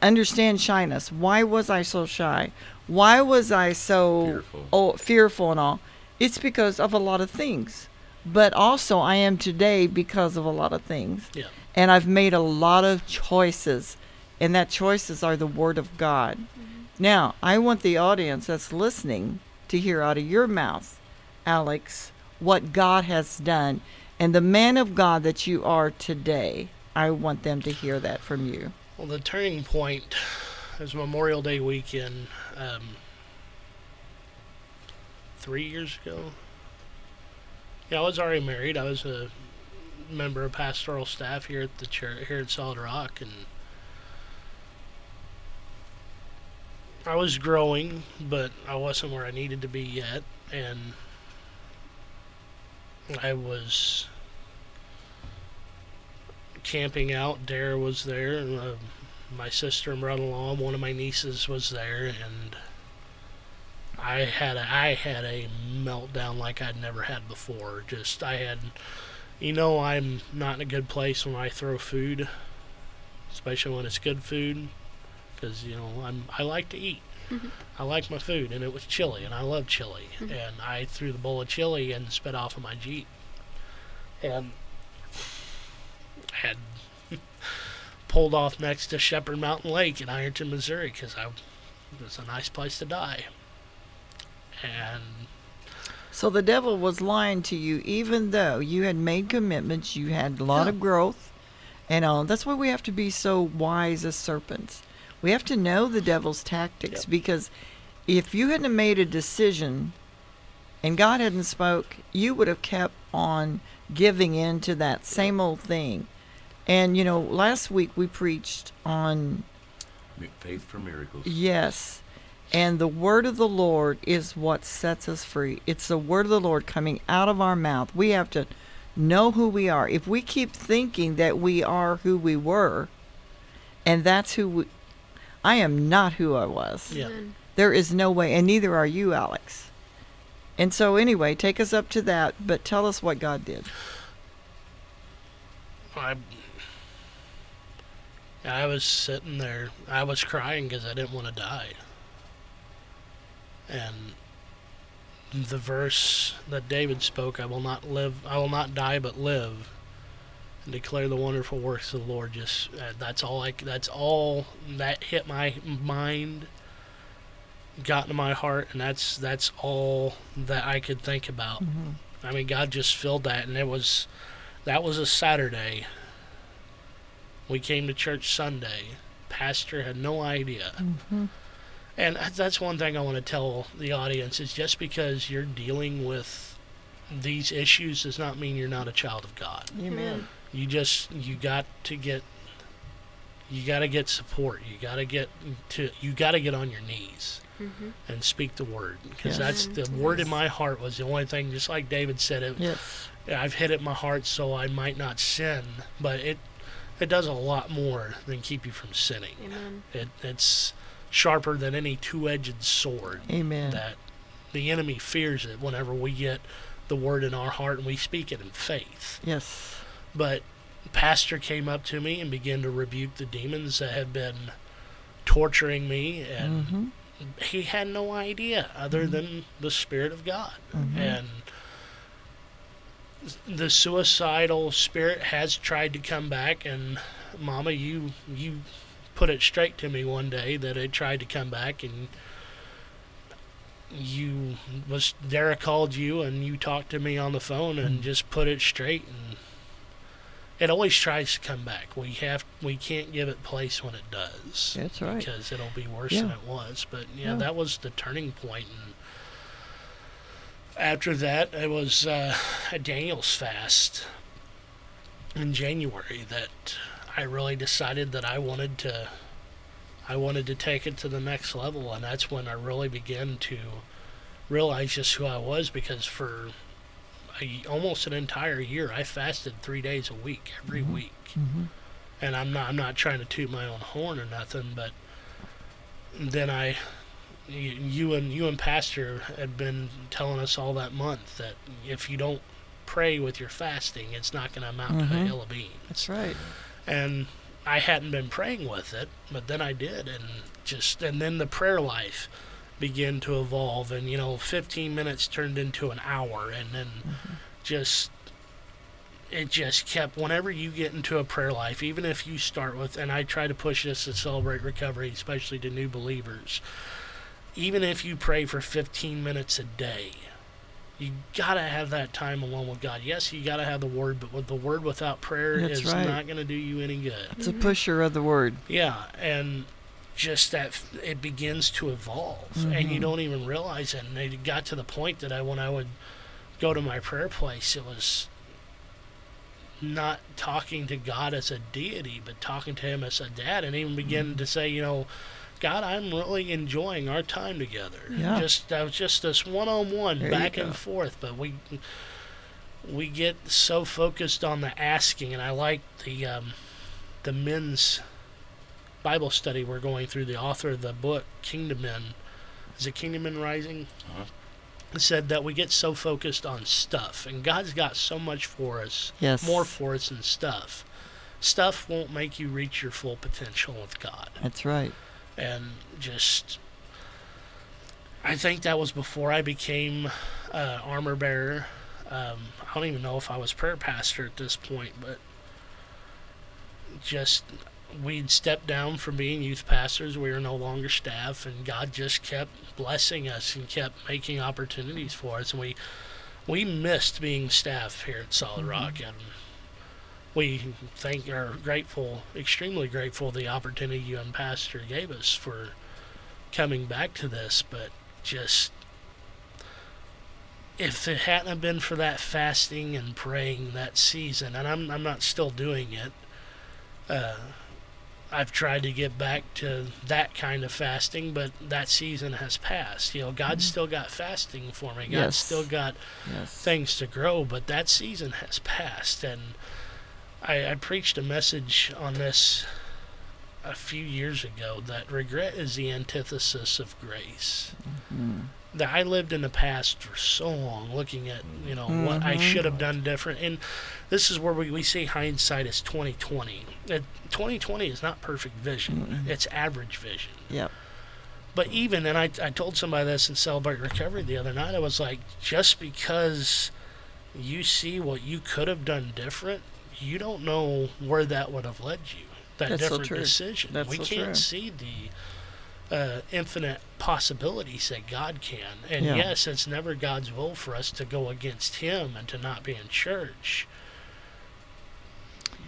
understand shyness. Why was I so shy? Why was I so Fearful. oh, fearful and all? It's because of a lot of things. But also I am today because of a lot of things. Yeah. And I've made a lot of choices. And that choices are the word of God. Mm-hmm. Now, I want the audience that's listening to hear out of your mouth, Alex, what God has done. And the man of God that you are today, I want them to hear that from you. Well, the turning point is Memorial Day weekend um, three years ago. Yeah, I was already married. I was a member of pastoral staff here at the church here at Solid Rock, and I was growing, but I wasn't where I needed to be yet, and I was camping out. Dara was there, and uh, my sister and brother-in-law, one of my nieces was there, and I had a, I had a meltdown like I'd never had before. Just I had, you know, I'm not in a good place when I throw food, especially when it's good food, because you know I'm I like to eat. I like my food, and it was chili, and I love chili, and I threw the bowl of chili and spit off of my jeep, and had pulled off next to Shepherd Mountain Lake in Ironton, Missouri, because I it was a nice place to die. And So the devil was lying to you, even though you had made commitments, you had a lot Yeah. of growth, and all. That's why we have to be so wise as serpents. We have to know the devil's tactics because if you hadn't made a decision and God hadn't spoke, you would have kept on giving in to that same old thing. And you know, last week we preached on Faith for miracles. Yes. And the word of the Lord is what sets us free. It's the word of the Lord coming out of our mouth. We have to know who we are. If we keep thinking that we are who we were, and that's who we, I am not who I was. Yeah. Amen. There is no way, and neither are you, Alex. And so, anyway, take us up to that, but tell us what God did. I I was sitting there. I was crying because I didn't want to die. And the verse that David spoke, "I will not live. I will not die, but live." And declare the wonderful works of the Lord. Just uh, that's all. I. That's all that hit my mind. Got into my heart, and that's that's all that I could think about. I mean, God just filled that, and it was that was a Saturday. We came to church Sunday. Pastor had no idea. And that's one thing I want to tell the audience is just because you're dealing with these issues does not mean you're not a child of God. Amen. You just you got to get you got to get support. You got to get to you got to get on your knees Mhm. and speak the word because Yes. that's the Amen. word in my heart was the only thing just like David said it Yes. I've hit it in my heart so I might not sin, but it it does a lot more than keep you from sinning. Amen. It it's sharper than any two-edged sword Amen. that the enemy fears it whenever we get the word in our heart and we speak it in faith. Yes. But pastor came up to me and began to rebuke the demons that had been torturing me and hmm he had no idea other than the spirit of God. And the suicidal spirit has tried to come back and mama you you put it straight to me one day that it tried to come back and you was Derek called you and you talked to me on the phone and mm-hmm. just put it straight and it always tries to come back. We have we can't give it place when it does That's right. because it'll be worse Yeah. than it was. But yeah, Yeah. that was the turning point. And after that, it was uh, a Daniel's fast in January that I really decided that I wanted to. I wanted to take it to the next level, and that's when I really began to realize just who I was. Because for a, almost an entire year, I fasted three days a week, every week hmm and I'm not I'm not trying to toot my own horn or nothing, but then I you, you and you and Pastor had been telling us all that month that if you don't pray with your fasting, it's not going to amount to mm-hmm. a hill of beans. That's right. And I hadn't been praying with it, but then I did, and just and then the prayer life began to evolve, and you know, 15 minutes turned into an hour, and then mm-hmm. just it just kept whenever you get into a prayer life even if you start with and i try to push this to celebrate recovery especially to new believers even if you pray for 15 minutes a day you gotta have that time alone with god yes you gotta have the word but with the word without prayer That's is right. not gonna do you any good It's a pusher of the word. yeah, and just that it begins to evolve, and you Mhm. don't even realize it. And it got to the point that I, when I would go to my prayer place, it was not talking to God as a deity, but talking to Him as a dad, and even begin to say, you know, God, I'm really enjoying our time together. Yeah. Just that was just this one-on-one, There back and forth, but we we get so focused on the asking, and I like the um, the men's Bible study we're going through. The author of the book, Kingdom Men, is it Kingdom Men Rising? Uh-huh. Said that we get so focused on stuff, and God's got so much for us, Yes. more for us than stuff. Stuff won't make you reach your full potential with God That's right. And just I think that was before I became uh, armor bearer. Um, I don't even know if I was prayer pastor at this point, but just we'd stepped down from being youth pastors. We were no longer staff, and God just kept blessing us and kept making opportunities for us. And we we missed being staff here at Solid Rock, and we thank are grateful, extremely grateful, the opportunity you and Pastor gave us for coming back to this. But just if it hadn't have been for that fasting and praying that season, and I'm I'm not still doing it. Uh, I've tried to get back to that kind of fasting, but that season has passed. You know, God's still got fasting for me. God's Yes. still got Yes. things to grow, but that season has passed. And I, I preached a message on this a few years ago that regret is the antithesis of grace. Mm. That I lived in the past for so long, looking at you know what I Mhm. should have done different, and this is where we, we see hindsight is twenty twenty. Twenty twenty is not perfect vision; Mm-mm. it's average vision. Yep. But even, and I, I told somebody this in Celebrate Recovery the other night, I was like, just because you see what you could have done different, you don't know where that would have led you. That That's so different true. decision. That's we so can't true. see the uh, infinite possibilities that God can. And Yeah. yes, it's never God's will for us to go against Him and to not be in church.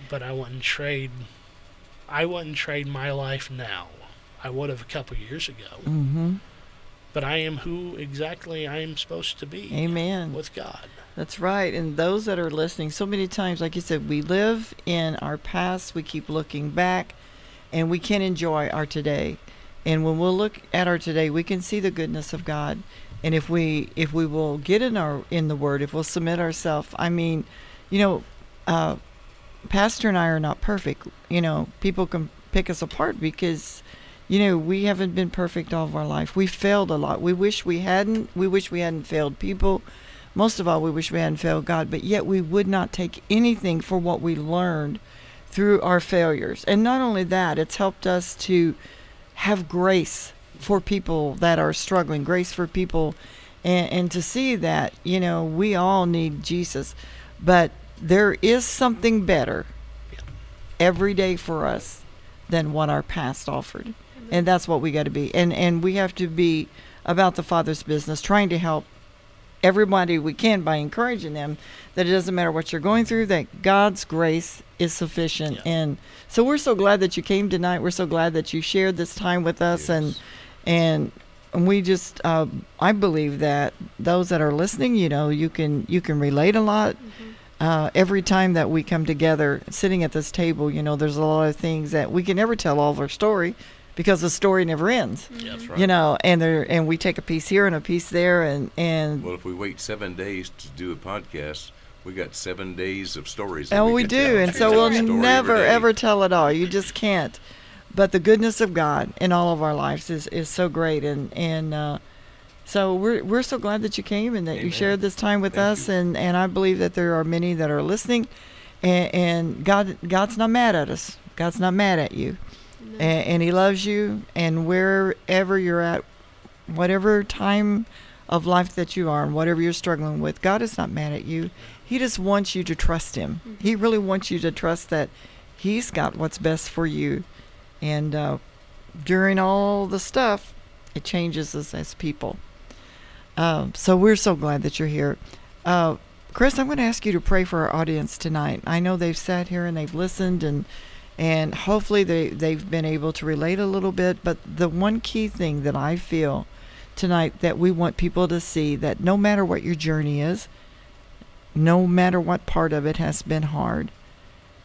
But I wouldn't trade. I wouldn't trade my life now. I would have a couple years ago. Mm-hmm. But I am who exactly I am supposed to be Amen. with God. That's right. And those that are listening, so many times, like you said, we live in our past, we keep looking back, and we can't enjoy our today. And when we'll look at our today, we can see the goodness of God. And if we if we will get in our in the Word, if we'll submit ourselves, I mean, you know, uh, Pastor and I are not perfect. You know, people can pick us apart because, you know, we haven't been perfect all of our life. We failed a lot. We wish we hadn't. We wish we hadn't failed people most of all, we wish we hadn't failed God, but yet we would not take anything for what we learned through our failures. And not only that, it's helped us to have grace for people that are struggling, grace for people, and, and to see that, you know, we all need Jesus. But there is something better every day for us than what our past offered. And that's what we got to be. And, and we have to be about the Father's business, trying to help everybody we can by encouraging them that it doesn't matter what you're going through that god's grace is sufficient Yeah. and so we're so glad that you came tonight we're so glad that you shared this time with us and Yes. and and we just uh, i believe that those that are listening you know you can you can relate a lot uh, every time that we come together sitting at this table you know there's a lot of things that we can never tell all of our story because the story never ends Yeah, That's right. you know and there and we take a piece here and a piece there and and Well, if we wait seven days to do a podcast, we got seven days of stories. that Oh, we do, and so we'll never ever tell it all. You just can't. But the goodness of God in all of our lives is, is so great, and and uh, so we're we're so glad that you came and that you shared this time with Thank us, you. and and I believe that there are many that are listening, and, and God God's not mad at us. God's not mad at you, and, and He loves you, and wherever you're at, whatever time of life that you are and whatever you're struggling with, God is not mad at you. He just wants you to trust Him. He really wants you to trust that He's got what's best for you. And uh, during all the stuff, it changes us as people. Um, so we're so glad that you're here. Uh, Chris, I'm going to ask you to pray for our audience tonight. I know they've sat here and they've listened and and hopefully they, they've been able to relate a little bit. But the one key thing that I feel tonight that we want people to see that no matter what your journey is, no matter what part of it has been hard,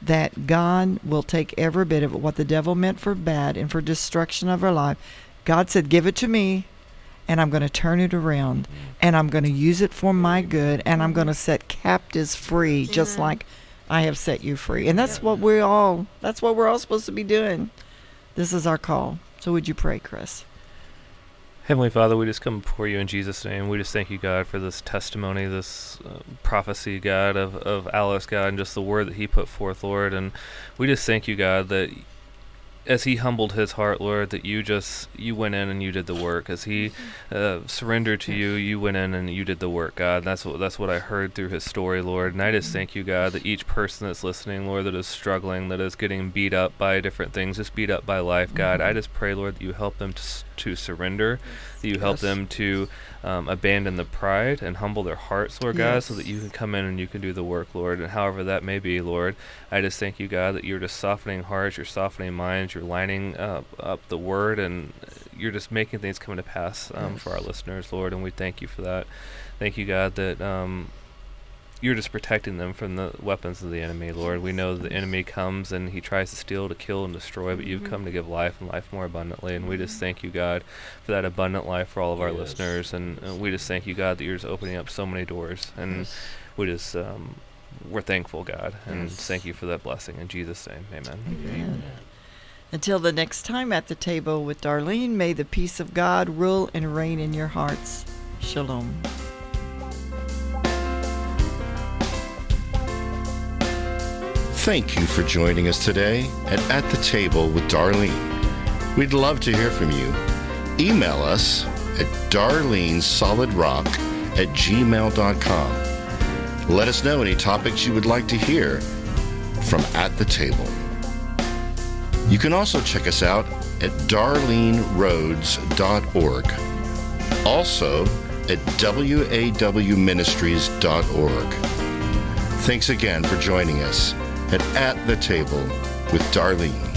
that God will take every bit of it, what the devil meant for bad and for destruction of our life. God said, Give it to me, and I'm going to turn it around, and I'm going to use it for my good, and I'm going to set captives free, just like I have set you free. And that's what we all, that's what we're all supposed to be doing. This is our call. So would you pray, Chris? Heavenly Father, we just come before you in Jesus' name. We just thank you, God, for this testimony, this uh, prophecy, God, of, of Alex, God, and just the word that he put forth, Lord. And we just thank you, God, that as he humbled his heart, Lord, that you just you went in and you did the work. As he uh, surrendered to you, you went in and you did the work, God. That's what that's what I heard through his story, Lord. And I just thank you, God, that each person that's listening, Lord, that is struggling, that is getting beat up by different things, just beat up by life, God. I just pray, Lord, that you help them to to surrender, that you help Yes. them to um, abandon the pride and humble their hearts, Lord God, so that you can come in and you can do the work, Lord. And however that may be, Lord, I just thank you, God, that you're just softening hearts, you're softening minds, you're lining up, up the word, and you're just making things come to pass um, for our listeners, Lord. And we thank you for that. Thank you, God, that um, you're just protecting them from the weapons of the enemy, Lord. We know the enemy comes and he tries to steal, to kill, and destroy, but you've come to give life and life more abundantly. And we just thank you, God, for that abundant life for all of our Yes. listeners. And we just thank you, God, that you're just opening up so many doors. And we just, um, we're thankful, God, and Yes. thank you for that blessing. In Jesus' name, amen. Amen. Until the next time at the table with Darlene, may the peace of God rule and reign in your hearts. Shalom. Thank you for joining us today at At the Table with Darlene. We'd love to hear from you. Email us at darlenesolidrock at gmail.com. Let us know any topics you would like to hear from At the Table. You can also check us out at darleneroads.org. Also at wawministries.org. Thanks again for joining us at At the Table with Darlene.